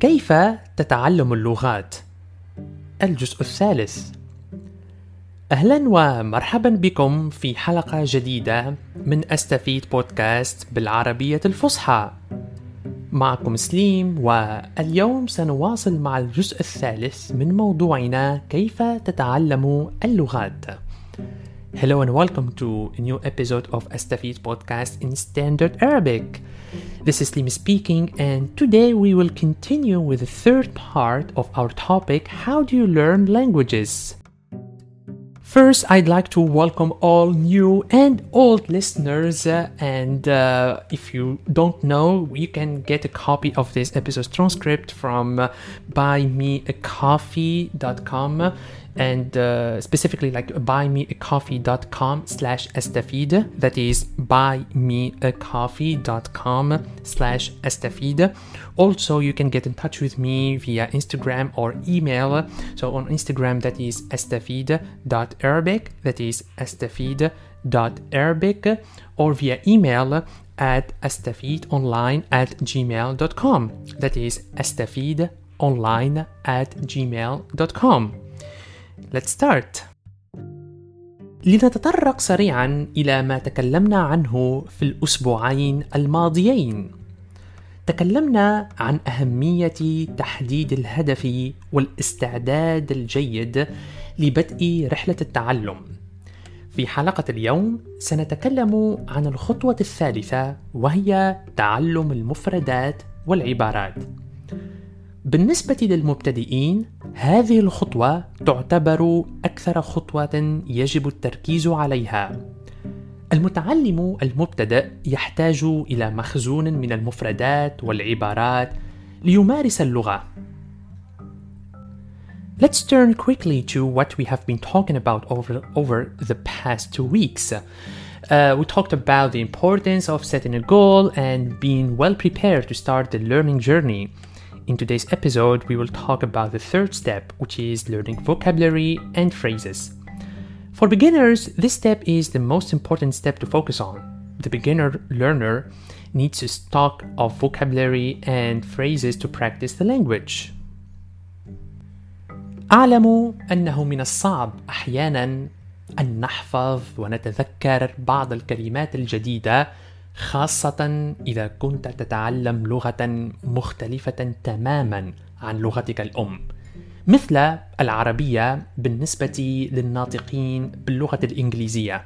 كيف تتعلم اللغات؟ الجزء الثالث. أهلا ومرحبا بكم في حلقة جديدة من أستفيد بودكاست بالعربية الفصحى. معكم سليم واليوم سنواصل مع الجزء الثالث من موضوعنا كيف تتعلم اللغات. Hello and welcome to a new episode of Astafid podcast in Standard Arabic. This is Slim speaking, and today we will continue with the third part of our topic How do you learn languages? First, I'd like to welcome all new and old listeners. Uh, and uh, if you don't know, you can get a copy of this episode's transcript from uh, buymeacoffee.com and uh, specifically like buymeacoffee.com slash estafid that is buymeacoffee.com slash estafid also you can get in touch with me via instagram or email so on instagram that is estafid.arabic that is estafid.arabic or via email at astafidonline at gmail.com that is astafidonline at gmail.com Let's start. لنتطرق سريعا إلى ما تكلمنا عنه في الأسبوعين الماضيين. تكلمنا عن أهمية تحديد الهدف والاستعداد الجيد لبدء رحلة التعلم. في حلقة اليوم سنتكلم عن الخطوة الثالثة وهي تعلم المفردات والعبارات. بالنسبة للمبتدئين هذه الخطوة تعتبر أكثر خطوة يجب التركيز عليها. المتعلم المبتدئ يحتاج إلى مخزون من المفردات والعبارات ليمارس اللغة. Let's turn quickly to what we have been talking about over, over the past two weeks. Uh, we talked about the importance of setting a goal and being well prepared to start the learning journey. In today's episode, we will talk about the third step, which is learning vocabulary and phrases. For beginners, this step is the most important step to focus on. The beginner learner needs a stock of vocabulary and phrases to practice the language. أعلم أنه من الصعب أحيانا أن نحفظ ونتذكر بعض الكلمات الجديدة خاصة إذا كنت تتعلم لغة مختلفة تماما عن لغتك الأم. مثل العربية بالنسبة للناطقين باللغة الإنجليزية.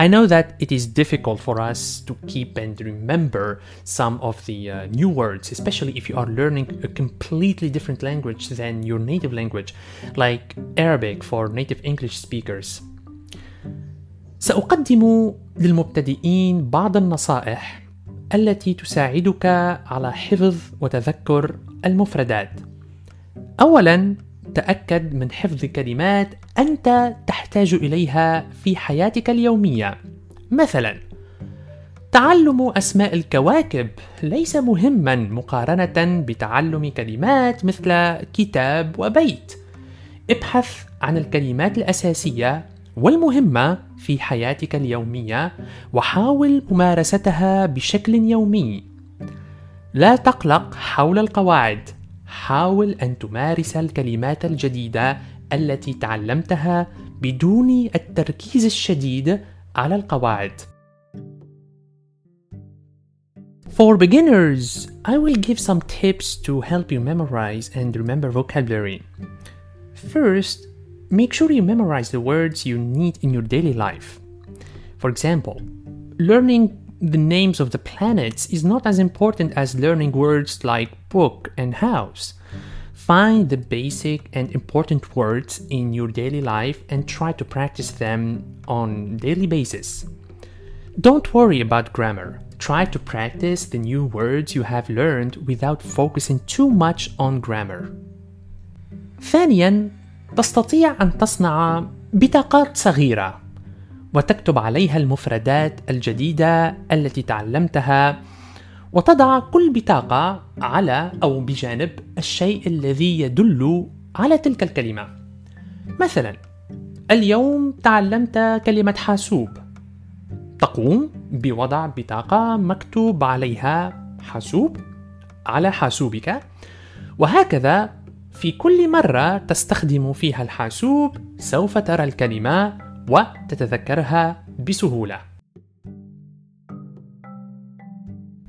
I know that it is difficult for us to keep and remember some of the uh, new words, especially if you are learning a completely different language than your native language, like Arabic for native English speakers. سأقدم للمبتدئين بعض النصائح التي تساعدك على حفظ وتذكر المفردات. أولاً تأكد من حفظ كلمات أنت تحتاج إليها في حياتك اليومية. مثلاً: تعلم أسماء الكواكب ليس مهماً مقارنة بتعلم كلمات مثل كتاب وبيت. ابحث عن الكلمات الأساسية والمهمة في حياتك اليومية وحاول ممارستها بشكل يومي. لا تقلق حول القواعد، حاول أن تمارس الكلمات الجديدة التي تعلمتها بدون التركيز الشديد على القواعد. For beginners, I will give some tips to help you memorize and remember vocabulary. First, make sure you memorize the words you need in your daily life. For example, learning the names of the planets is not as important as learning words like book and house. Find the basic and important words in your daily life and try to practice them on daily basis. Don't worry about grammar. Try to practice the new words you have learned without focusing too much on grammar. ثانيا تستطيع أن تصنع بطاقات صغيرة وتكتب عليها المفردات الجديدة التي تعلمتها وتضع كل بطاقة على أو بجانب الشيء الذي يدل على تلك الكلمة. مثلا اليوم تعلمت كلمة حاسوب. تقوم بوضع بطاقة مكتوب عليها حاسوب على حاسوبك وهكذا في كل مرة تستخدم فيها الحاسوب سوف ترى الكلمة وتتذكرها بسهولة.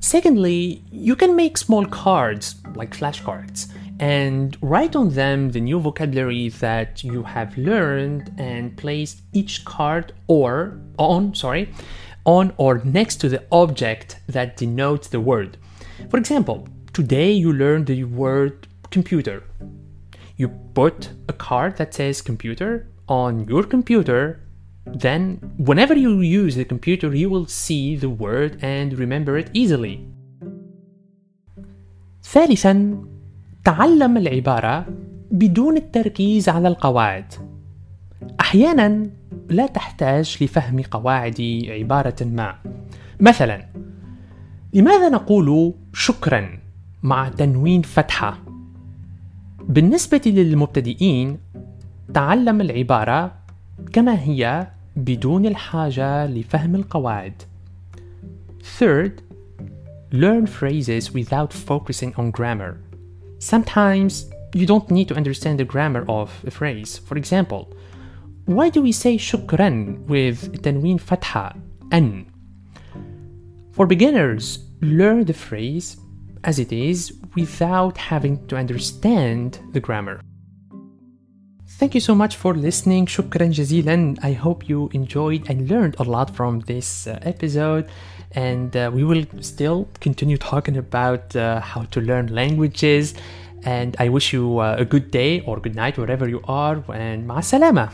Secondly, you can make small cards like flashcards and write on them the new vocabulary that you have learned and place each card or on, sorry, on or next to the object that denotes the word. For example, today you learned the word computer. You put a card that says computer on your computer then whenever you use the computer you will see the word and remember it easily. ثالثا تعلم العبارة بدون التركيز على القواعد. أحيانا لا تحتاج لفهم قواعد عبارة ما. مثلا لماذا نقول شكرا مع تنوين فتحة؟ بالنسبة للمبتدئين تعلم العبارة كما هي بدون الحاجة لفهم القواعد. Third, learn phrases without focusing on grammar. Sometimes you don't need to understand the grammar of a phrase. For example, why do we say shukran with tanween fatha an? For beginners, learn the phrase as it is without having to understand the grammar. Thank you so much for listening. شكرا جزيلا. I hope you enjoyed and learned a lot from this uh, episode. And uh, we will still continue talking about uh, how to learn languages. And I wish you uh, a good day or good night wherever you are. And مع السلامة.